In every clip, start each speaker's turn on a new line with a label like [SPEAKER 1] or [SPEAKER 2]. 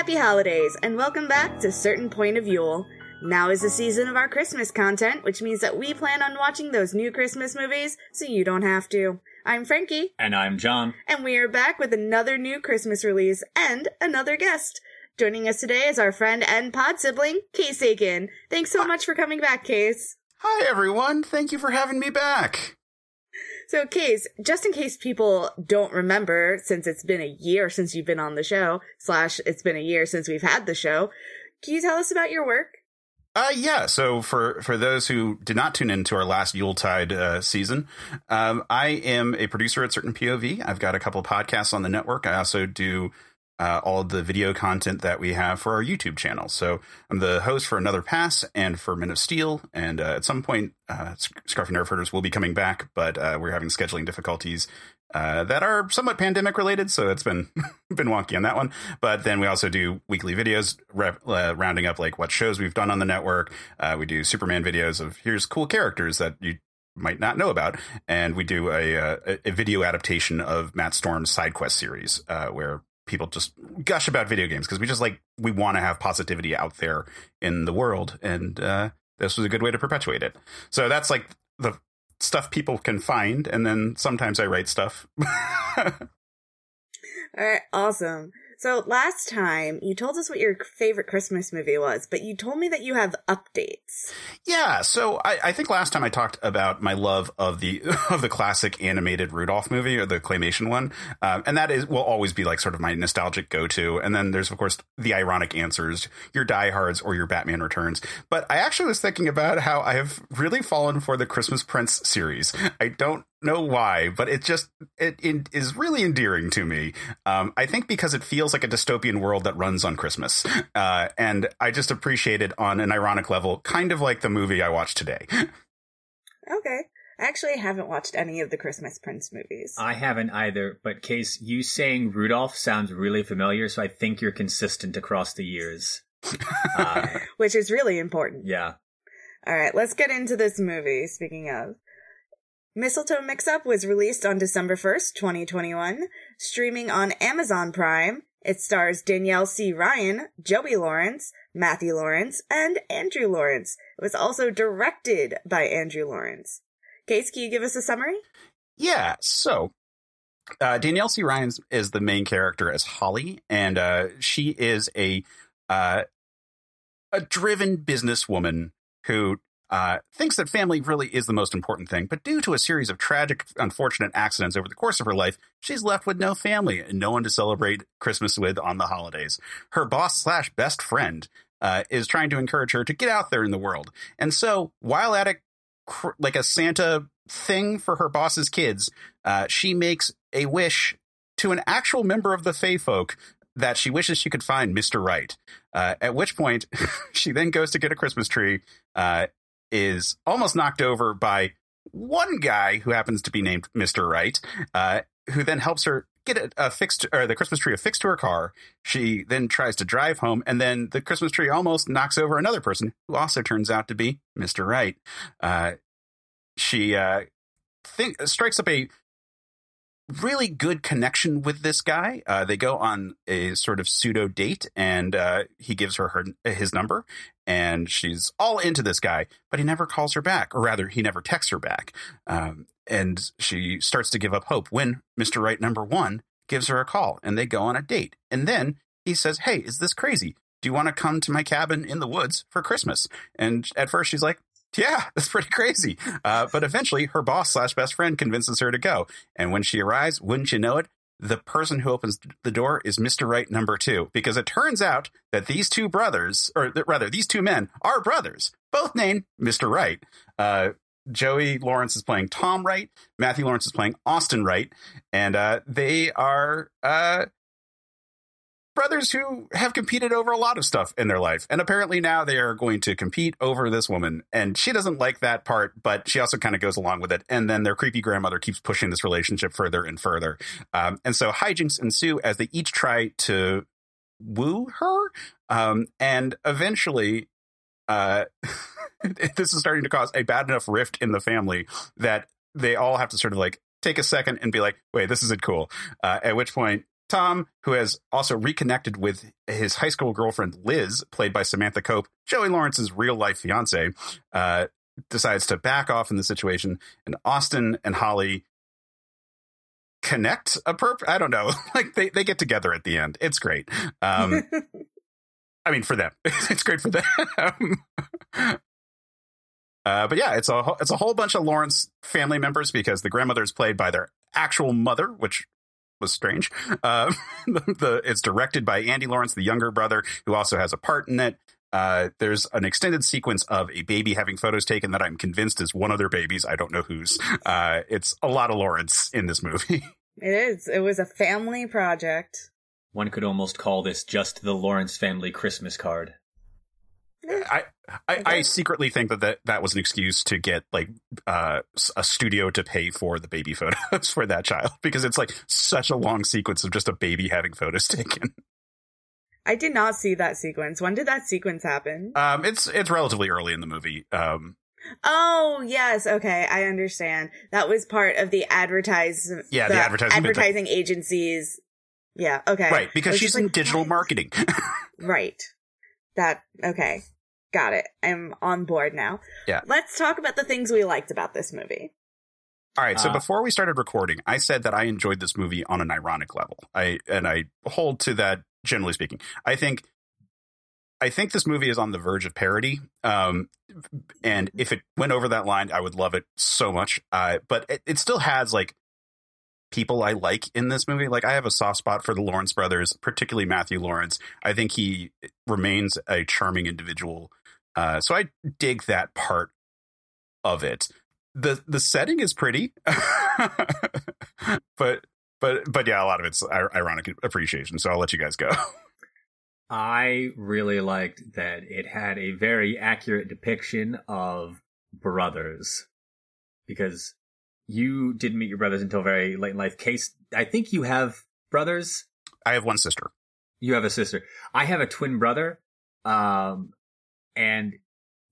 [SPEAKER 1] Happy holidays, and welcome back to Certain Point of Yule. Now is the season of our Christmas content, which means that we plan on watching those new Christmas movies so you don't have to. I'm Frankie,
[SPEAKER 2] And I'm John.
[SPEAKER 1] and we are back with another new Christmas release and another guest. Joining us today is our friend and pod sibling, Case Aiken. Thanks so much for coming back, Case.
[SPEAKER 3] Hi, everyone. Thank you for having me back.
[SPEAKER 1] So, Case, just in case people don't remember, since it's been a year since you've been on the show, slash, it's been a year since we've had the show, can you tell us about your work?
[SPEAKER 3] Uh, yeah. So for for those who did not tune into our last Yuletide uh, season, um, I am a producer at Certain POV. I've got a couple of podcasts on the network. I also do uh, all the video content that we have for our YouTube channel. So I'm the host for Another Pass and for Men of Steel. And uh, at some point, uh, Scruffy Nerf Herders will be coming back, but uh, we're having scheduling difficulties uh, that are somewhat pandemic related. So it's been been wonky on that one. But then we also do weekly videos uh, rounding up like what shows we've done on the network. Uh, we do Superman videos of here's cool characters that you might not know about, and we do a a, a video adaptation of Matt Storm's side quest series uh, where people just gush about video games because we just like we want to have positivity out there in the world and uh, this was a good way to perpetuate it so that's like the stuff people can find and then sometimes i write stuff
[SPEAKER 1] All right, awesome. So last time you told us what your favorite Christmas movie was, but you told me that you have updates.
[SPEAKER 3] yeah so I, I think last time i talked about my love of the of the classic animated rudolph movie or the claymation one. Um, and that is will always be like sort of my nostalgic go-to. And then there's of course the ironic answers your diehards or your batman returns. But i actually was thinking about how i have really fallen for the christmas prince series. I don't know why, but it just it, it is really endearing to me. Um, I think because it feels like a dystopian world that runs on Christmas, uh, and I just appreciate it on an ironic level, kind of like the movie I watched today.
[SPEAKER 1] Okay. I actually haven't watched any of the Christmas Prince movies.
[SPEAKER 2] I haven't either, but Case, you saying Rudolph sounds really familiar, so I think you're consistent across the years. Uh,
[SPEAKER 1] which is really important.
[SPEAKER 2] yeah.
[SPEAKER 1] All right, let's get into this movie. Speaking of, Mistletoe Mix Up was released on December 1st, 2021, streaming on Amazon Prime. It stars Danielle C. Ryan, Joey Lawrence, Matthew Lawrence, and Andrew Lawrence. It was also directed by Andrew Lawrence. Case, can you give us a summary?
[SPEAKER 3] Yeah, so uh, Danielle C. Ryan is the main character as Holly, and uh, she is a uh, a driven businesswoman who uh, thinks that family really is the most important thing. But due to a series of tragic, unfortunate accidents over the course of her life, she's left with no family and no one to celebrate Christmas with on the holidays. Her boss slash best friend uh, is trying to encourage her to get out there in the world, and so while at a like a Santa thing for her boss's kids, uh, she makes a wish to an actual member of the Fey folk that she wishes she could find Mr. Right. Uh, at which point, she then goes to get a Christmas tree, uh, is almost knocked over by one guy who happens to be named Mr. Right, uh, who then helps her get a fixed or the Christmas tree affixed to her car. She then tries to drive home, and then the Christmas tree almost knocks over another person who also turns out to be Mr. Right. Uh, she uh, think strikes up a really good connection with this guy. Uh, they go on a sort of pseudo date, and uh, he gives her, her his number, and she's all into this guy, but he never calls her back, or rather, he never texts her back. Um, and she starts to give up hope when Mister Right number one gives her a call, and they go on a date, and then he says, "Hey, is this crazy? Do you want to come to my cabin in the woods for Christmas?" And at first, she's like, yeah, that's pretty crazy. Uh, but eventually, her boss slash best friend convinces her to go. And when she arrives, wouldn't you know it? The person who opens the door is Mr. Right number two, because it turns out that these two brothers, or rather, these two men are brothers, both named Mr. Right. Uh, Joey Lawrence is playing Tom Wright. Matthew Lawrence is playing Austin Wright. And uh, they are uh, brothers who have competed over a lot of stuff in their life. And apparently now they are going to compete over this woman. And she doesn't like that part, but she also kind of goes along with it. And then their creepy grandmother keeps pushing this relationship further and further. Um, and so hijinks ensue as they each try to woo her. Um, and eventually, uh, this is starting to cause a bad enough rift in the family that they all have to sort of like take a second and be like, wait, this isn't cool. Uh, at which point Tom, who has also reconnected with his high school girlfriend Liz, played by Samantha Cope, Joey Lawrence's real life fiance, uh, decides to back off in the situation, and Austin and Holly connect a perp. I don't know. like they, they get together at the end. It's great. Um, I mean, for them, it's great for them. Uh, but yeah, it's a it's a whole bunch of Lawrence family members because the grandmother is played by their actual mother, which was strange. Uh, the, the, it's directed by Andy Lawrence, the younger brother, who also has a part in it. Uh, there's an extended sequence of a baby having photos taken that I'm convinced is one of their babies. I don't know whose. Uh, it's a lot of Lawrence in this movie.
[SPEAKER 1] It is. It was a family project.
[SPEAKER 2] One could almost call this just the Lawrence family Christmas card.
[SPEAKER 3] I, I, I secretly think that, that that was an excuse to get like uh, a studio to pay for the baby photos for that child because it's like such a long sequence of just a baby having photos taken.
[SPEAKER 1] I did not see that sequence. When did that sequence happen?
[SPEAKER 3] Um, it's it's relatively early in the movie. Um,
[SPEAKER 1] Oh yes, okay, I understand. That was part of the advertise.
[SPEAKER 3] Yeah, the, the advertising
[SPEAKER 1] advertising agencies. Yeah, okay,
[SPEAKER 3] right, because she's in like, digital marketing.
[SPEAKER 1] right. That okay, got it. I'm on board now.
[SPEAKER 3] Yeah.
[SPEAKER 1] Let's talk about the things we liked about this movie.
[SPEAKER 3] All right. So uh, before we started recording, I said that I enjoyed this movie on an ironic level. I and I hold to that generally speaking. I think I think this movie is on the verge of parody. Um, and if it went over that line, I would love it so much. Uh, but it, it, still has like people I like in this movie. Like I have a soft spot for the Lawrence brothers, particularly Matthew Lawrence. I think he remains a charming individual. Uh, so I dig that part of it. the The setting is pretty, but but but yeah, a lot of it's ironic appreciation. So I'll let you guys go.
[SPEAKER 2] I really liked that it had a very accurate depiction of brothers because you didn't meet your brothers until very late in life. Case, I think you have brothers.
[SPEAKER 3] I have one sister.
[SPEAKER 2] You have a sister. I have a twin brother. Um, and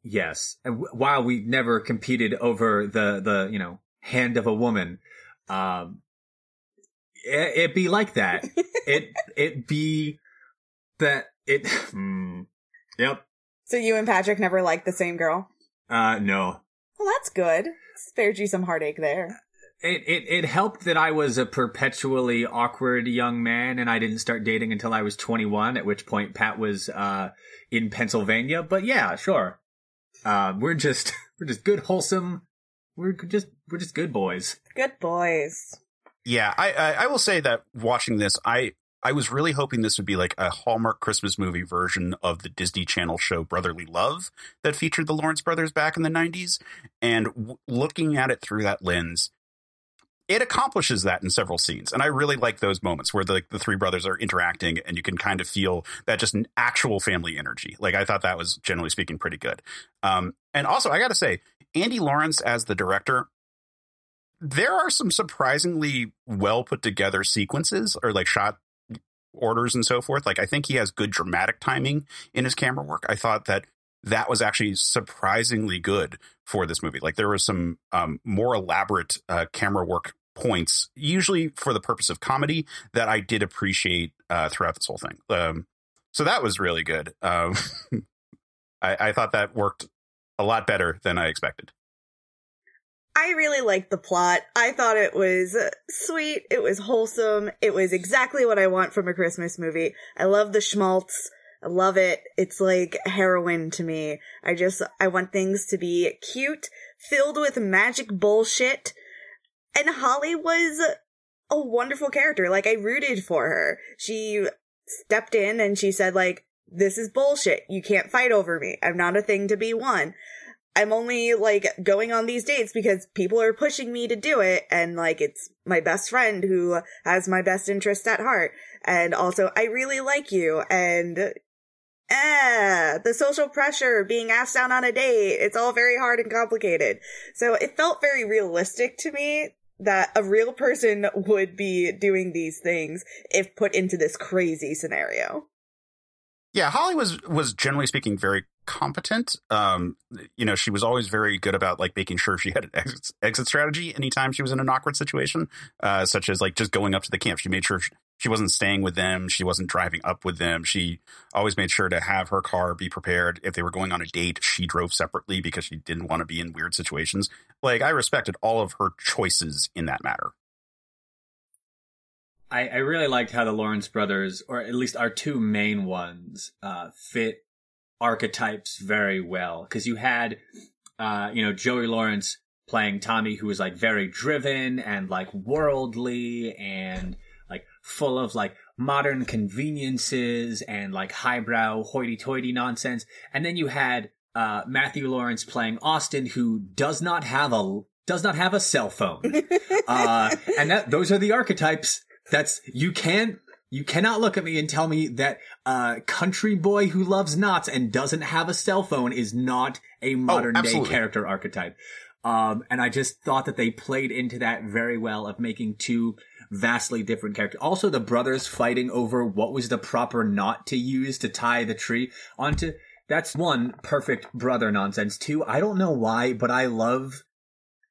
[SPEAKER 2] yes, and while we never competed over the, the, you know, hand of a woman, um, it, it be like that. it, it be that it. Mm, yep.
[SPEAKER 1] So you and Patrick never liked the same girl?
[SPEAKER 2] Uh, no.
[SPEAKER 1] Well, that's good. Spared you some heartache there.
[SPEAKER 2] It, it it helped that I was a perpetually awkward young man and I didn't start dating until I was 21, at which point Pat was uh in Pennsylvania. But yeah, sure. Uh, we're just we're just good wholesome we're just we're just good boys.
[SPEAKER 1] Good boys.
[SPEAKER 3] Yeah, I, I, I will say that watching this, I I was really hoping this would be like a Hallmark Christmas movie version of the Disney Channel show Brotherly Love that featured the Lawrence brothers back in the 90s. And w- looking at it through that lens, it accomplishes that in several scenes. And I really like those moments where the, the three brothers are interacting and you can kind of feel that just actual family energy. Like I thought that was generally speaking pretty good. Um, and also, I got to say, Andy Lawrence as the director, there are some surprisingly well put together sequences or like shot orders and so forth. Like I think he has good dramatic timing in his camera work. I thought that that was actually surprisingly good for this movie. Like there was some um, more elaborate uh, camera work points, usually for the purpose of comedy, that I did appreciate uh, throughout this whole thing. Um, so that was really good. Um, I, I thought that worked a lot better than I expected.
[SPEAKER 1] I really liked the plot. I thought it was sweet. It was wholesome. It was exactly what I want from a Christmas movie. I love the schmaltz. I love it. It's like heroin to me. I just, I want things to be cute, filled with magic bullshit. And Holly was a wonderful character. Like, I rooted for her. She stepped in and she said, like, this is bullshit. You can't fight over me. I'm not a thing to be won. I'm only like going on these dates because people are pushing me to do it. And like, it's my best friend who has my best interest at heart. And also, I really like you. And eh, the social pressure, being asked out on a date, it's all very hard and complicated. So it felt very realistic to me that a real person would be doing these things if put into this crazy scenario.
[SPEAKER 3] Yeah, Holly was was generally speaking very competent. Um, you know, she was always very good about like making sure she had an exit, exit strategy anytime she was in an awkward situation, uh, such as like just going up to the camp. She made sure she wasn't staying with them. She wasn't driving up with them. She always made sure to have her car be prepared. If they were going on a date, she drove separately because she didn't want to be in weird situations. Like I respected all of her choices in that matter.
[SPEAKER 2] I, I really liked how the Lawrence brothers, or at least our two main ones, uh, fit archetypes very well. Because you had, uh, you know, Joey Lawrence playing Tommy, who was like very driven and like worldly and like full of like modern conveniences and like highbrow hoity-toity nonsense. And then you had uh, Matthew Lawrence playing Austin, who does not have a does not have a cell phone. uh, and that those are the archetypes. That's you can't you cannot look at me and tell me that a uh, country boy who loves knots and doesn't have a cell phone is not a modern oh, day character archetype. Um, and I just thought that they played into that very well of making two vastly different characters. Also, the brothers fighting over what was the proper knot to use to tie the tree onto. That's one perfect brother nonsense. Two, I don't know why, but I love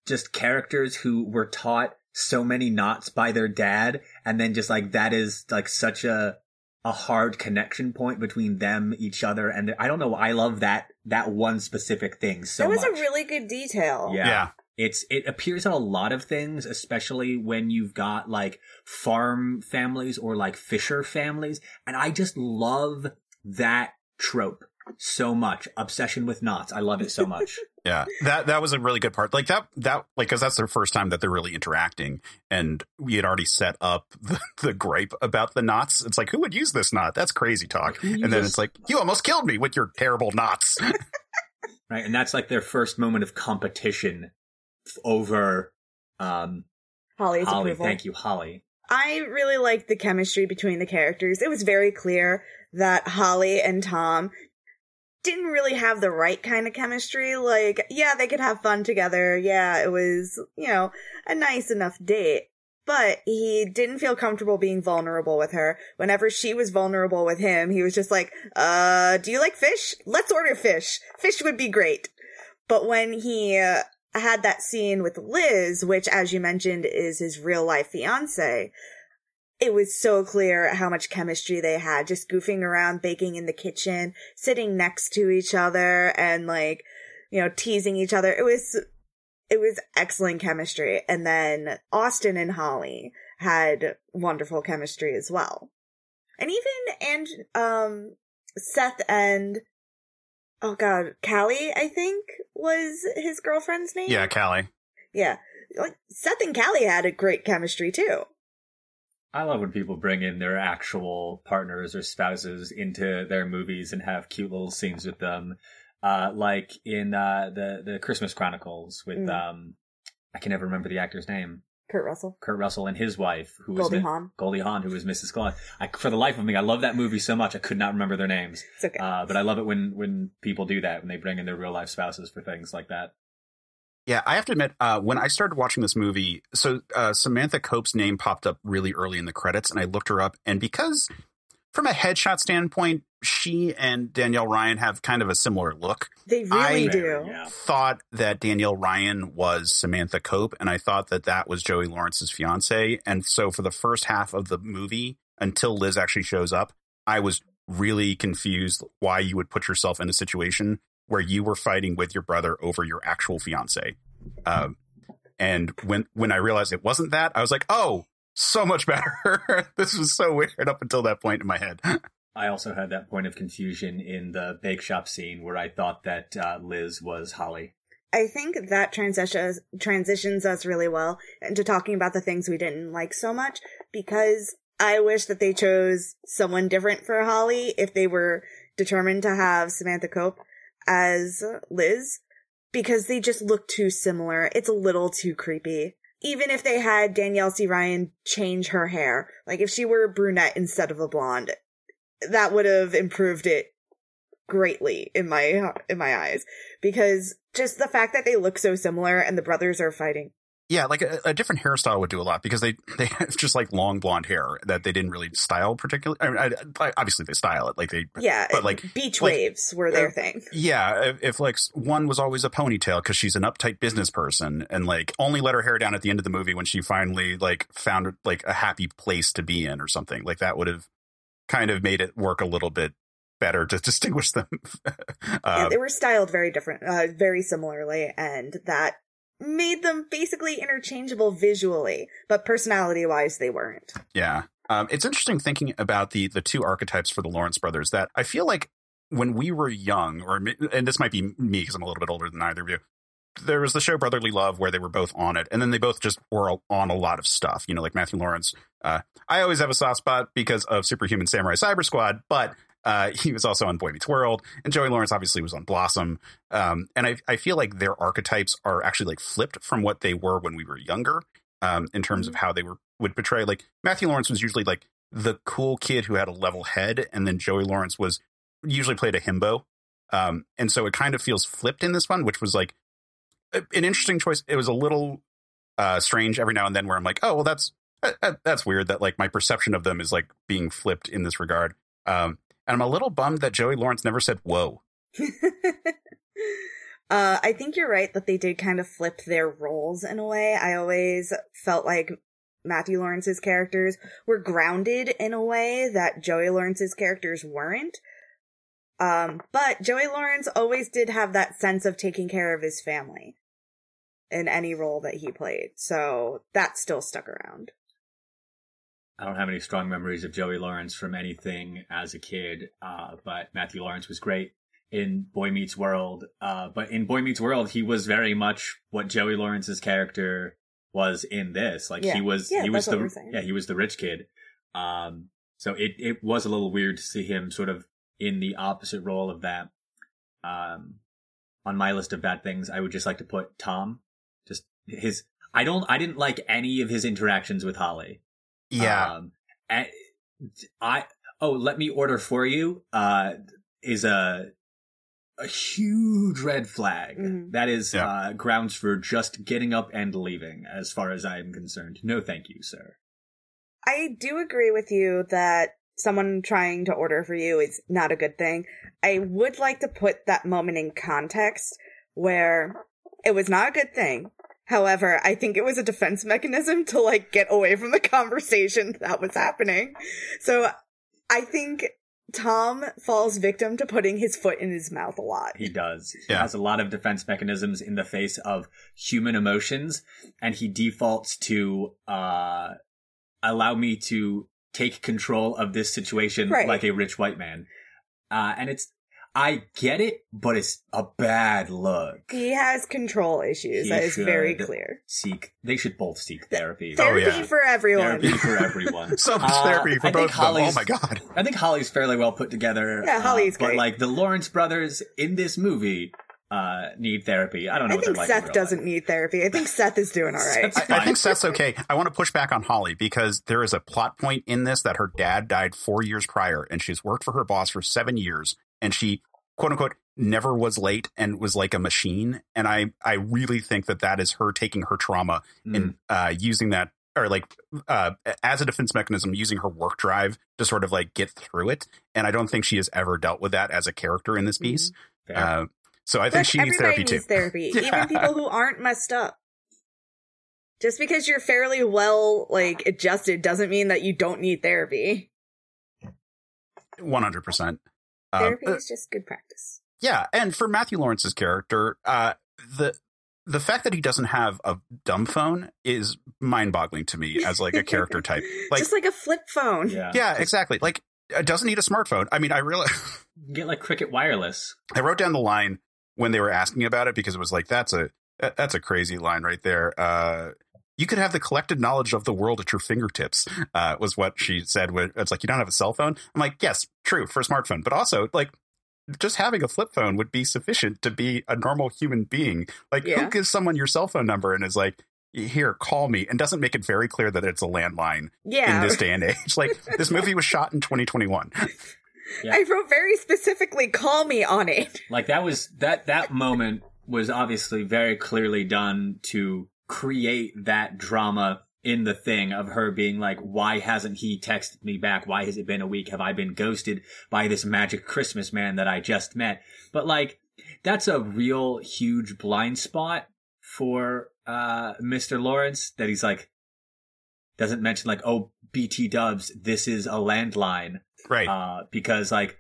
[SPEAKER 2] just characters who were taught so many knots by their dad, and then just like that is like such a a hard connection point between them, each other, and I don't know. I love that that one specific thing so
[SPEAKER 1] That was
[SPEAKER 2] much.
[SPEAKER 1] a really good detail.
[SPEAKER 2] Yeah.
[SPEAKER 3] Yeah.
[SPEAKER 2] It's it appears in a lot of things, especially when you've got like farm families or like fisher families, and I just love that trope so much. Obsession with knots. I love it so much.
[SPEAKER 3] yeah. That that was a really good part. Like that that like cuz that's their first time that they're really interacting and we had already set up the, the gripe about the knots. It's like who would use this knot? That's crazy talk. And then it's like you almost killed me with your terrible knots.
[SPEAKER 2] right, and that's like their first moment of competition over um
[SPEAKER 1] Holly's
[SPEAKER 2] Holly.
[SPEAKER 1] approval.
[SPEAKER 2] Thank you, Holly.
[SPEAKER 1] I really liked the chemistry between the characters. It was very clear that Holly and Tom didn't really have the right kind of chemistry. Like, yeah, they could have fun together. Yeah, it was, you know, a nice enough date. But he didn't feel comfortable being vulnerable with her. Whenever she was vulnerable with him, he was just like, uh, do you like fish? Let's order fish. Fish would be great. But when he uh, had that scene with Liz, which, as you mentioned, is his real life fiance, it was so clear how much chemistry they had, just goofing around, baking in the kitchen, sitting next to each other, and like, you know, teasing each other. It was, it was excellent chemistry. And then Austin and Holly had wonderful chemistry as well. And even, and, um, Seth and, oh god, Callie, I think was his girlfriend's name.
[SPEAKER 3] yeah, Callie.
[SPEAKER 1] Yeah. Like, Seth and Callie had a great chemistry too.
[SPEAKER 2] I love when people bring in their actual partners or spouses into their movies and have cute little scenes with them. Uh, like in uh, the the Christmas Chronicles with
[SPEAKER 1] Mm.
[SPEAKER 2] um, I can never remember the actor's name.
[SPEAKER 1] Kurt Russell.
[SPEAKER 2] Kurt Russell and his wife, who was
[SPEAKER 1] Goldie
[SPEAKER 2] Mi-
[SPEAKER 1] Hawn.
[SPEAKER 2] Goldie Hawn, who was Mrs. Claus. I, for the life of me, I love that movie so much I could not remember their names.
[SPEAKER 1] It's okay.
[SPEAKER 2] Uh, but I love it when when people do that when they bring in their real life spouses for things like that.
[SPEAKER 3] Yeah, I have to admit, uh, when I started watching this movie, so uh, Samantha Cope's name popped up really early in the credits, and I looked her up. And because, from a headshot standpoint, she and Danielle Ryan have kind of a similar look,
[SPEAKER 1] they really
[SPEAKER 3] I-
[SPEAKER 1] do.
[SPEAKER 2] Yeah.
[SPEAKER 3] thought that Danielle Ryan was Samantha Cope, and I thought that that was Joey Lawrence's fiance. And so, for the first half of the movie, until Liz actually shows up, I was really confused why you would put yourself in a situation where you were fighting with your brother over your actual fiance. Um, and when when I realized it wasn't that, I was like, "Oh, so much better." this was so weird up until that point in my head.
[SPEAKER 2] I also had that point of confusion in the bake shop scene where I thought that uh, Liz was Holly.
[SPEAKER 1] I think that transitions transitions us really well into talking about the things we didn't like so much because I wish that they chose someone different for Holly if they were determined to have Samantha Cope as Liz because they just look too similar. It's a little too creepy. Even if they had Danielle C. Ryan change her hair, like if she were a brunette instead of a blonde, that would have improved it greatly in my in my eyes because just the fact that they look so similar and the brothers are fighting
[SPEAKER 3] Yeah, like a, a, different hairstyle would do a lot because they they have just like long blonde hair that they didn't really style particularly. I mean, I, obviously they style it like they
[SPEAKER 1] yeah, but like beach like, waves were their uh, thing.
[SPEAKER 3] Yeah, if, if, like one was always a ponytail because she's an uptight business person and like only let her hair down at the end of the movie when she finally like found like a happy place to be in or something like that would have kind of made it work a little bit better to distinguish them.
[SPEAKER 1] uh, yeah, they were styled very different, uh, very similarly, and that made them basically interchangeable visually, but personality wise, they weren't.
[SPEAKER 3] Yeah. Um, it's interesting thinking about the the two archetypes for the Lawrence brothers that I feel like when we were young, or and this might be me because I'm a little bit older than either of you. There was the show Brotherly Love where they were both on it, and then they both just were on a lot of stuff. You know, like Matthew Lawrence. Uh, I always have a soft spot because of Superhuman Samurai Cyber Squad, but uh, he was also on Boy Meets World, and Joey Lawrence obviously was on Blossom. Um, and I, I feel like their archetypes are actually like flipped from what they were when we were younger, um, in terms of mm-hmm. how they were would portray. Like Matthew Lawrence was usually like the cool kid who had a level head, and then Joey Lawrence was usually played a himbo. Um, and so it kind of feels flipped in this one, which was like an interesting choice. It was a little uh, strange every now and then where I'm like, oh well, that's that's weird that like my perception of them is like being flipped in this regard. Um, and I'm a little bummed that Joey Lawrence never said whoa.
[SPEAKER 1] uh, I think you're right that they did kind of flip their roles in a way. I always felt like Matthew Lawrence's characters were grounded in a way that Joey Lawrence's characters weren't. Um, but Joey Lawrence always did have that sense of taking care of his family in any role that he played. So that still stuck around.
[SPEAKER 2] I don't have any strong memories of Joey Lawrence from anything as a kid, uh, but Matthew Lawrence was great in Boy Meets World. Uh, but in Boy Meets World, he was very much what Joey Lawrence's character was in this. Like yeah. he was, yeah, he was the yeah, he was the rich kid. Um, so it it was a little weird to see him sort of in the opposite role of that. Um, on my list of bad things, I would just like to put Tom. Just his. I don't. I didn't like any of his interactions with Holly.
[SPEAKER 3] Yeah. Um,
[SPEAKER 2] I oh, let me order for you. Uh, is a a huge red flag. Mm-hmm. That is yeah. uh, grounds for just getting up and leaving, as far as I am concerned. No, thank you, sir.
[SPEAKER 1] I do agree with you that someone trying to order for you is not a good thing. I would like to put that moment in context where it was not a good thing. However, I think it was a defense mechanism to like get away from the conversation that was happening. So I think Tom falls victim to putting his foot in his mouth a lot.
[SPEAKER 2] He does. He yeah. has a lot of defense mechanisms in the face of human emotions, and he defaults to uh, allow me to take control of this situation right. like a rich white man. Uh, and it's I get it, but it's a bad look.
[SPEAKER 1] He has control issues. He that is very clear.
[SPEAKER 2] Seek. They should both seek therapy.
[SPEAKER 1] Therapy oh, yeah. for everyone.
[SPEAKER 2] Therapy for everyone.
[SPEAKER 3] so much uh, therapy for both of them. Oh my god.
[SPEAKER 2] I think Holly's fairly well put together.
[SPEAKER 1] Yeah, Holly's uh,
[SPEAKER 2] great.
[SPEAKER 1] But
[SPEAKER 2] like the Lawrence brothers in this movie uh, need therapy. I don't know. I
[SPEAKER 1] think
[SPEAKER 2] like
[SPEAKER 1] Seth doesn't
[SPEAKER 2] life.
[SPEAKER 1] need therapy. I think Seth is doing all right.
[SPEAKER 3] I, I, think Seth's okay. I want to push back on Holly because there is a plot point in this that her dad died four years prior, and she's worked for her boss for seven years, and she quote unquote never was late and was like a machine. And I, I really think that that is her taking her trauma mm. and uh, using that or like uh, as a defense mechanism, using her work drive to sort of like get through it. And I don't think she has ever dealt with that as a character in this piece. Mm. Uh, so I think she needs therapy
[SPEAKER 1] needs
[SPEAKER 3] too.
[SPEAKER 1] Therapy, yeah. even people who aren't messed up. Just because you're fairly well like adjusted doesn't mean that you don't need therapy.
[SPEAKER 3] One hundred percent.
[SPEAKER 1] Therapy uh, is just good practice.
[SPEAKER 3] Yeah, and for Matthew Lawrence's character, uh, the the fact that he doesn't have a dumb phone is mind boggling to me as like a character type.
[SPEAKER 1] Like just like a flip phone.
[SPEAKER 3] Yeah, yeah exactly. Like it doesn't need a smartphone. I mean, I really
[SPEAKER 2] get like Cricket Wireless.
[SPEAKER 3] I wrote down the line when they were asking about it because it was like that's a that's a crazy line right there. Uh, you could have the collected knowledge of the world at your fingertips. Uh, was what she said. When it's like you don't have a cell phone. I'm like, yes, true for a smartphone, but also like just having a flip phone would be sufficient to be a normal human being. Like, yeah. who gives someone your cell phone number and is like, here, call me, and doesn't make it very clear that it's a landline
[SPEAKER 1] yeah.
[SPEAKER 3] in this day and age. Like, this movie was shot in 2021.
[SPEAKER 1] Yeah. I wrote very specifically, call me on it.
[SPEAKER 2] Like, that was, that, that moment was obviously very clearly done to create that drama in the thing of her being like, why hasn't he texted me back? Why has it been a week? Have I been ghosted by this magic Christmas man that I just met? But like, that's a real huge blind spot for, uh, Mr. Lawrence that he's like, doesn't mention like, oh, BT dubs, this is a landline.
[SPEAKER 3] Right.
[SPEAKER 2] Uh, because like,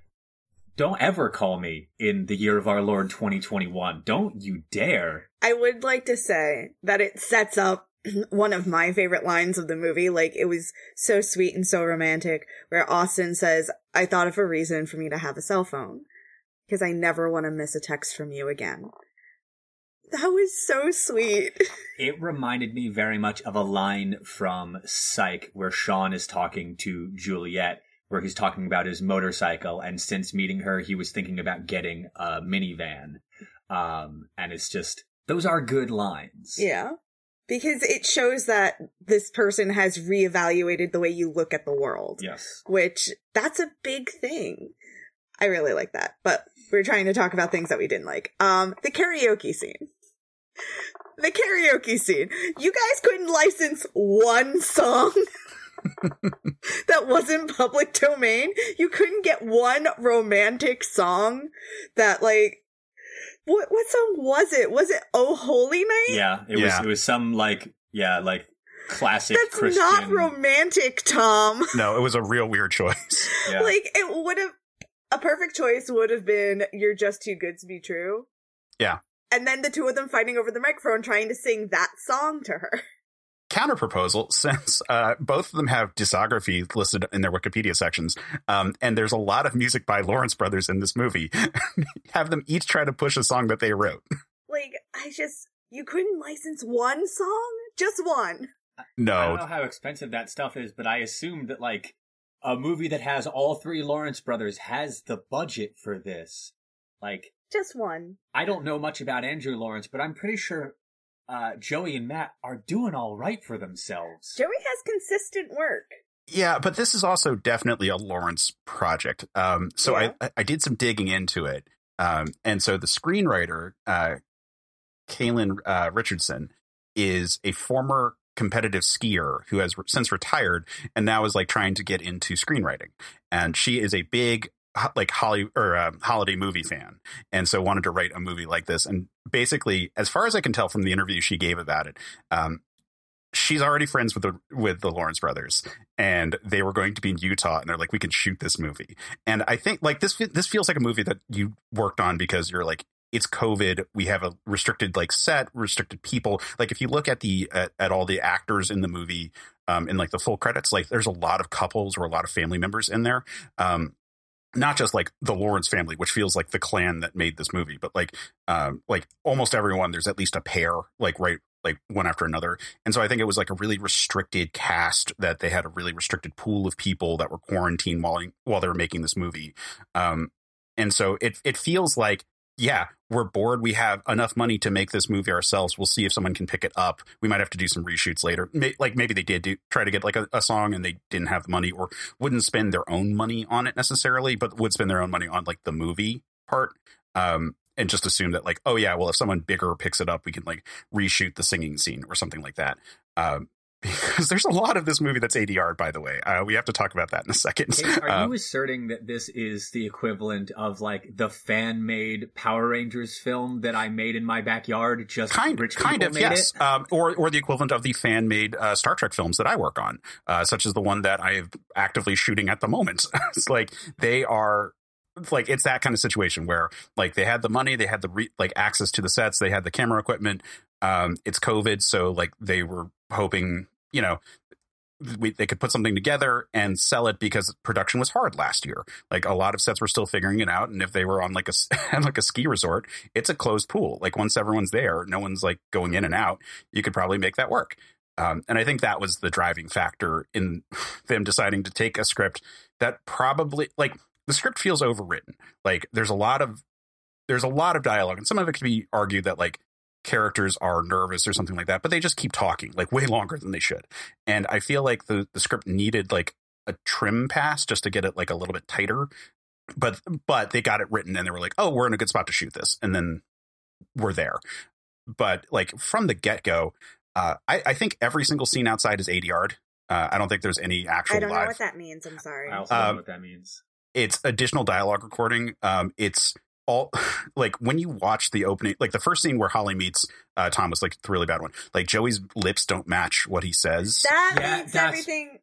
[SPEAKER 2] don't ever call me in the year of our Lord 2021. Don't you dare.
[SPEAKER 1] I would like to say that it sets up one of my favorite lines of the movie. Like, it was so sweet and so romantic, where Austin says, I thought of a reason for me to have a cell phone, because I never want to miss a text from you again. That was so sweet.
[SPEAKER 2] It reminded me very much of a line from Psych where Shawn is talking to Juliet, where he's talking about his motorcycle, and since meeting her, he was thinking about getting a minivan. Um, and it's just, those are good lines.
[SPEAKER 1] Yeah. Because it shows that this person has reevaluated the way you look at the world.
[SPEAKER 2] Yes.
[SPEAKER 1] Which, that's a big thing. I really like that. But we're trying to talk about things that we didn't like. Um, the karaoke scene. The karaoke scene. You guys couldn't license one song that wasn't public domain. You couldn't get one romantic song that like what what song was it? Was it Oh Holy Night?
[SPEAKER 2] Yeah, it
[SPEAKER 3] Yeah.
[SPEAKER 2] was, it was some like, yeah, like classic
[SPEAKER 1] That's
[SPEAKER 2] Christian.
[SPEAKER 1] not romantic, Tom.
[SPEAKER 3] no, it was a real weird choice.
[SPEAKER 2] Yeah.
[SPEAKER 1] Like it would have a perfect choice would have been You're Just Too Good to Be True.
[SPEAKER 3] Yeah.
[SPEAKER 1] And then the two of them fighting over the microphone trying to sing that song to her.
[SPEAKER 3] Counter proposal, since uh, both of them have discography listed in their Wikipedia sections, um, and there's a lot of music by Lawrence Brothers in this movie, have them each try to push a song that they wrote.
[SPEAKER 1] Like, I just you couldn't license one song? Just one.
[SPEAKER 2] I don't
[SPEAKER 3] No,
[SPEAKER 2] know how expensive that stuff is, but I assume that like a movie that has all three Lawrence brothers has the budget for this. Like,
[SPEAKER 1] Just one.
[SPEAKER 2] I don't know much about Andrew Lawrence, but I'm pretty sure uh, Joey and Matt are doing all right for themselves.
[SPEAKER 1] Joey has consistent work.
[SPEAKER 3] Yeah, but this is also definitely a Lawrence project. Um, so
[SPEAKER 1] Yeah.
[SPEAKER 3] I I did some digging into it, um, and so the screenwriter, uh, Kaylin uh, Richardson, is a former competitive skier who has re- since retired and now is like trying to get into screenwriting. And she is a big like Holly or uh, holiday movie fan, and so wanted to write a movie like this. And basically, as far as I can tell from the interview she gave about it, um, she's already friends with the with the Lawrence brothers, and they were going to be in Utah, and they're like, we can shoot this movie. And I think like this this feels like a movie that you worked on because you're like. It's COVID. We have a restricted like set, restricted people. Like if you look at the at, at all the actors in the movie, um, in like the full credits, like there's a lot of couples or a lot of family members in there. Um, not just like the Lawrence family, which feels like the clan that made this movie, but like um like almost everyone, there's at least a pair, like right like one after another. And so I think it was like a really restricted cast that they had a really restricted pool of people that were quarantined while while they were making this movie. Um and so it it feels like yeah, we're bored. We have enough money to make this movie ourselves. We'll see if someone can pick it up. We might have to do some reshoots later. May, like maybe they did do, try to get like a, a song and they didn't have the money or wouldn't spend their own money on it necessarily, but would spend their own money on like the movie part. Um, and just assume that like, oh yeah, well if someone bigger picks it up, we can like reshoot the singing scene or something like that. Um, because there's a lot of this movie that's ADR, by the way. Uh, we have to talk about that in a second.
[SPEAKER 2] Kate, are you asserting that this is the equivalent of like the fan made Power Rangers film that I made in my backyard? Just
[SPEAKER 3] kind
[SPEAKER 2] rich
[SPEAKER 3] kind of yes um, or or the equivalent of the fan made uh, star trek films that i work on uh, such as the one that i am actively shooting at the moment it's like they are like it's that kind of situation where like they had the money they had the re- like access to the sets they had the camera equipment um it's covid so like they were hoping you know we, they could put something together and sell it because production was hard last year. Like a lot of sets were still figuring it out, and if they were on like a like a ski resort, it's a closed pool. Like once everyone's there, no one's like going in and out. You could probably make that work. Um, and I think that was the driving factor in them deciding to take a script that probably like the script feels overwritten. Like there's a lot of there's a lot of dialogue, and some of it can be argued that like characters are nervous or something like that, but they just keep talking like way longer than they should. And I feel like the the script needed like a trim pass just to get it like a little bit tighter. But but they got it written and they were like, "Oh, we're in a good spot to shoot this." And then we're there. But like from the get-go, Uh, I, I think every single scene outside is ADR. Uh, I don't think there's any actual
[SPEAKER 1] I don't
[SPEAKER 3] live.
[SPEAKER 1] know what that means. I'm sorry.
[SPEAKER 2] I also don't
[SPEAKER 3] Um,
[SPEAKER 2] know what that means.
[SPEAKER 3] It's additional dialogue recording. Um, it's all like when you watch the opening, like the first scene where Holly meets uh, was like the really bad one. Like Joey's lips don't match what he says.
[SPEAKER 1] That
[SPEAKER 2] Yeah,
[SPEAKER 1] makes
[SPEAKER 2] that's-
[SPEAKER 1] everything.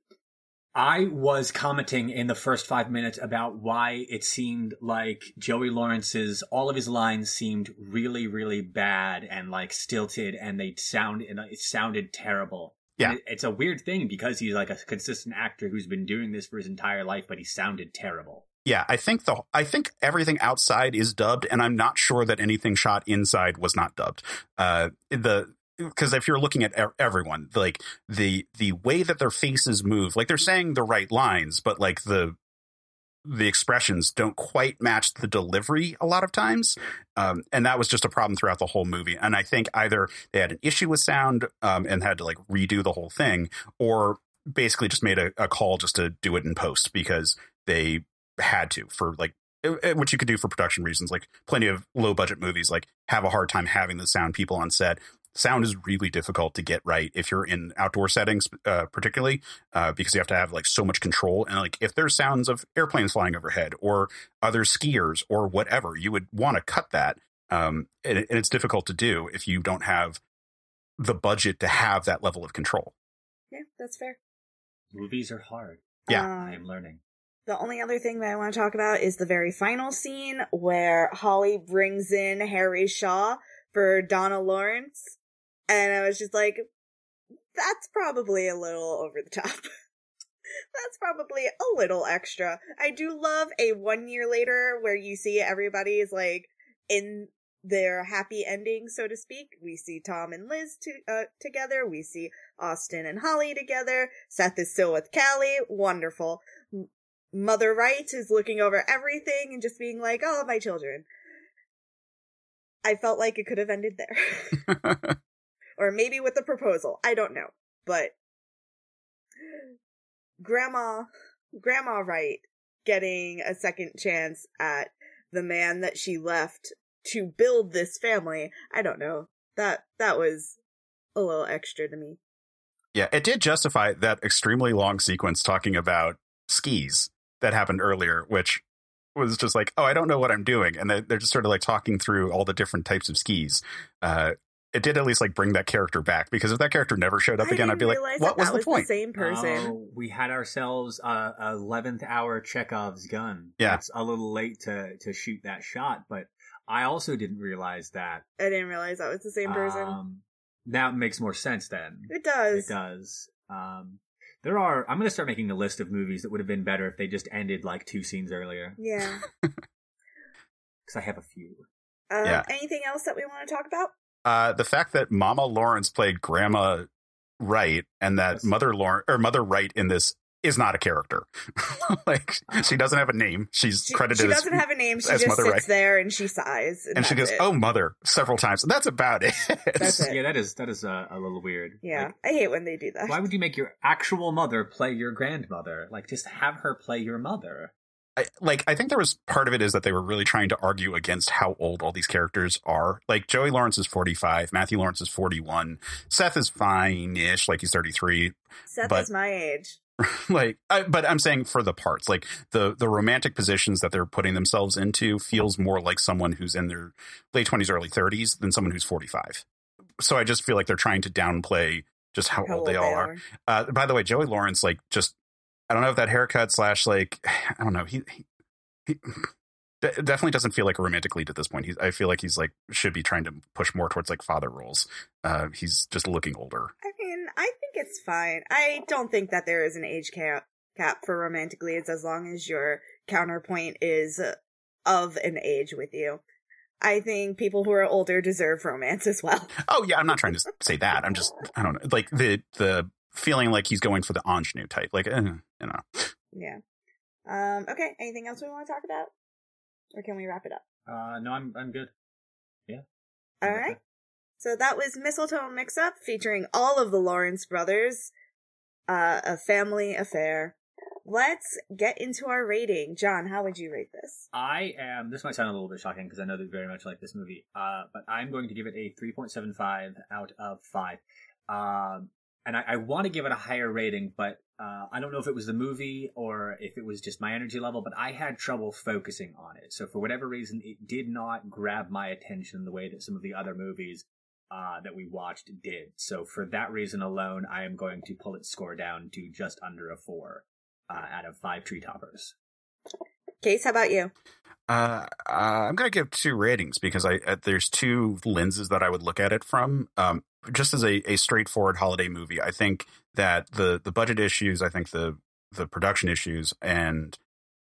[SPEAKER 2] I was commenting in the first five minutes about why it seemed like Joey Lawrence's all of his lines seemed really, really bad and like stilted, and they sound and it sounded terrible.
[SPEAKER 3] Yeah.
[SPEAKER 2] It- it's a weird thing because he's like a consistent actor who's been doing this for his entire life, but he sounded terrible.
[SPEAKER 3] Yeah, I think the I think everything outside is dubbed, and I'm not sure that anything shot inside was not dubbed. Uh, the because if you're looking at everyone, like the the way that their faces move, like they're saying the right lines, but like the the expressions don't quite match the delivery a lot of times, um, and that was just a problem throughout the whole movie. And I think either they had an issue with sound um, and had to like redo the whole thing, or basically just made a, a call just to do it in post because they had to for like uh, uh, which you could do for production reasons like plenty of low budget movies like have a hard time having the sound people on set sound is really difficult to get right if you're in outdoor settings uh, particularly uh, because you have to have like so much control and like if there's sounds of airplanes flying overhead or other skiers or whatever you would want to cut that um, and, and it's difficult to do if you don't have the budget to have that level of control
[SPEAKER 1] Yeah, that's fair.
[SPEAKER 2] Movies are hard.
[SPEAKER 3] Yeah.
[SPEAKER 1] Um,
[SPEAKER 2] I am learning.
[SPEAKER 1] The only other thing that I want to talk about is the very final scene where Holly brings in Harry Shaw for Donna Lawrence. And I was just like, that's probably a little over the top. that's probably a little extra. I do love a one year later where you see everybody is like in their happy ending, so to speak. We see Tom and Liz to, uh, together. We see Austin and Holly together. Seth is still with Callie. Wonderful. Mother Wright is looking over everything and just being like, oh, my children. I felt like it could have ended there. or maybe with the proposal. I don't know. But Grandma, Grandma Wright getting a second chance at the man that she left to build this family. I don't know. That, that was a little extra to me.
[SPEAKER 3] Yeah, it did justify that extremely long sequence talking about skis that happened earlier, which was just like, oh, I don't know what I'm doing, and they- they're just sort of like talking through all the different types of skis. Uh, it did at least like bring that character back because if that character never showed up
[SPEAKER 1] I
[SPEAKER 3] again, I'd be like, what
[SPEAKER 1] that
[SPEAKER 3] was
[SPEAKER 1] that
[SPEAKER 3] the
[SPEAKER 1] was
[SPEAKER 3] point?
[SPEAKER 1] the same person.
[SPEAKER 2] Oh, we had ourselves a eleventh hour Chekhov's gun.
[SPEAKER 3] Yeah.
[SPEAKER 2] it's a little late to to shoot that shot, but I also didn't realize that.
[SPEAKER 1] I didn't realize that was the same person.
[SPEAKER 2] Um, now it makes more sense then.
[SPEAKER 1] it does.
[SPEAKER 2] It does. Um, there are. I'm going to start making a list of movies that would have been better if they just ended like two scenes earlier.
[SPEAKER 1] Yeah.
[SPEAKER 2] Because I have a few.
[SPEAKER 1] Um,
[SPEAKER 3] Yeah.
[SPEAKER 1] Anything else that we want to talk about?
[SPEAKER 3] Uh, the fact that Mama Lawrence played Grandma Wright and that
[SPEAKER 2] Yes.
[SPEAKER 3] Mother Lawrence or Mother Wright in this is not a character. like she doesn't have a name. She's
[SPEAKER 1] She,
[SPEAKER 3] credited
[SPEAKER 1] she
[SPEAKER 3] as
[SPEAKER 1] doesn't have a name. She
[SPEAKER 3] as
[SPEAKER 1] just
[SPEAKER 3] Mother
[SPEAKER 1] sits
[SPEAKER 3] Wright.
[SPEAKER 1] there and she sighs. And,
[SPEAKER 3] and she goes,
[SPEAKER 1] it.
[SPEAKER 3] "Oh, mother," several times. That's about it.
[SPEAKER 1] That's it.
[SPEAKER 2] Yeah, that is that is a, a little weird.
[SPEAKER 1] Yeah,
[SPEAKER 2] Like,
[SPEAKER 1] I hate when they do that.
[SPEAKER 2] why would you make your actual mother play your grandmother? Like, just have her play your mother.
[SPEAKER 3] I, like I think there was part of it is that they were really trying to argue against how old all these characters are. Like Joey Lawrence is 45, Matthew Lawrence is 41, Seth is fine-ish, like he's 33.
[SPEAKER 1] Seth
[SPEAKER 3] but-
[SPEAKER 1] is my age.
[SPEAKER 3] like I, but I'm saying for the parts, like the the romantic positions that they're putting themselves into feels more like someone who's in their late 20s, early 30s than someone who's 45. So I just feel like they're trying to downplay just how,
[SPEAKER 1] How
[SPEAKER 3] old they all are. Uh, by the way, Joey Lawrence, like, just I don't know if that haircut slash like I don't know he he, he definitely doesn't feel like a romantic lead at this point. He's I feel like he's like should be trying to push more towards like father roles. Uh, he's just looking older.
[SPEAKER 1] I mean, I think it's fine. I don't think that there is an age cap cap for romantic leads as long as your counterpoint is of an age with you. I think people who are older deserve romance as well.
[SPEAKER 3] Oh yeah, I'm not trying to say that. I'm just I don't know like the the feeling like he's going for the ingenue type. Like eh, you know.
[SPEAKER 1] Yeah. Um. Okay. Anything else we want to talk about, or can we wrap it up?
[SPEAKER 2] Uh, no, I'm I'm good. Yeah.
[SPEAKER 1] All right. So that was Mistletoe Mix Up featuring all of the Lawrence brothers. Uh, a family affair. Let's get into our rating. John, how would you rate this?
[SPEAKER 2] I am. This might sound a little bit shocking because I know that you very much like this movie. Uh, but I'm going to give it a 3.75 out of five. Um, and I, I want to give it a higher rating, but uh, I don't know if it was the movie or if it was just my energy level, but I had trouble focusing on it. So for whatever reason, it did not grab my attention the way that some of the other movies uh, that we watched did. So for that reason alone, I am going to pull its score down to just under a four uh, out of five tree toppers.
[SPEAKER 1] Case, how about you?
[SPEAKER 3] Uh, uh, I'm gonna give two ratings because I uh, there's two lenses that I would look at it from. Um, just as a, a straightforward holiday movie, I think that the the budget issues, I think the the production issues, and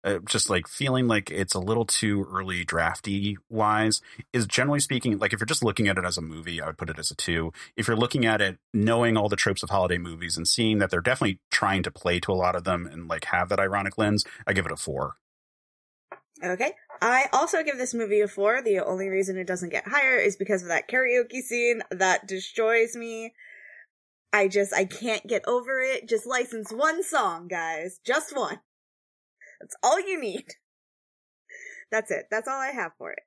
[SPEAKER 3] uh, just like feeling like it's a little too early drafty wise is generally speaking like if you're just looking at it as a movie i would put it as a two. If you're looking at it knowing all the tropes of holiday movies and seeing that they're definitely trying to play to a lot of them and like have that ironic lens i give it a four
[SPEAKER 1] Okay. I also give this movie a four. The only reason it doesn't get higher is because of that karaoke scene that destroys me. I just, I can't get over it. Just license one song, guys. Just one. That's all you need. That's it. That's all I have for it.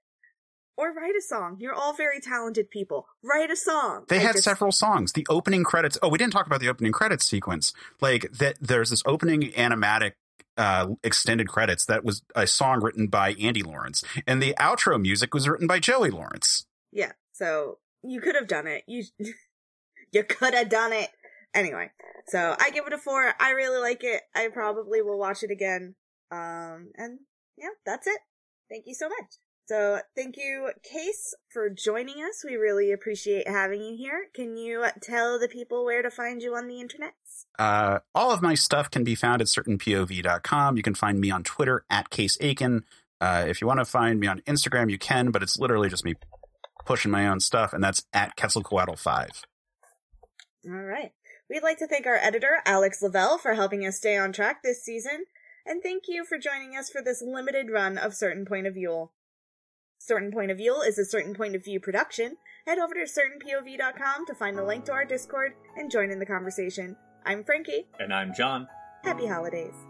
[SPEAKER 1] Or write a song. You're all very talented people. Write a song.
[SPEAKER 3] They
[SPEAKER 1] I
[SPEAKER 3] had
[SPEAKER 1] just-
[SPEAKER 3] several songs. The opening credits. Oh, we didn't talk about the opening credits sequence. Like that, there's this opening animatic uh, extended credits that was a song written by Andy Lawrence, and the outro music was written by Joey Lawrence.
[SPEAKER 1] Yeah. So you could have done it. You you could have done it. Anyway, so I give it a four. I really like it. I probably will watch it again. Um, and yeah, that's it. Thank you so much. So thank you, Case, for joining us. We really appreciate having you here. Can you tell the people where to find you on the internet?
[SPEAKER 3] Uh, all of my stuff can be found at certainpov.com. You can find me on Twitter at Case Aiken. Uh, if you want to find me on Instagram, you can, but it's literally just me pushing my own stuff, and that's at Quetzalcoatl5.
[SPEAKER 1] All right. We'd like to thank our editor, Alex Lavelle, for helping us stay on track this season, and thank you for joining us for this limited run of Certain Point of View. Certain Point of View is a Certain Point of View production. Head over to certainpov.com to find the link to our Discord and join in the conversation. I'm Frankie.
[SPEAKER 2] And I'm John.
[SPEAKER 1] Happy holidays.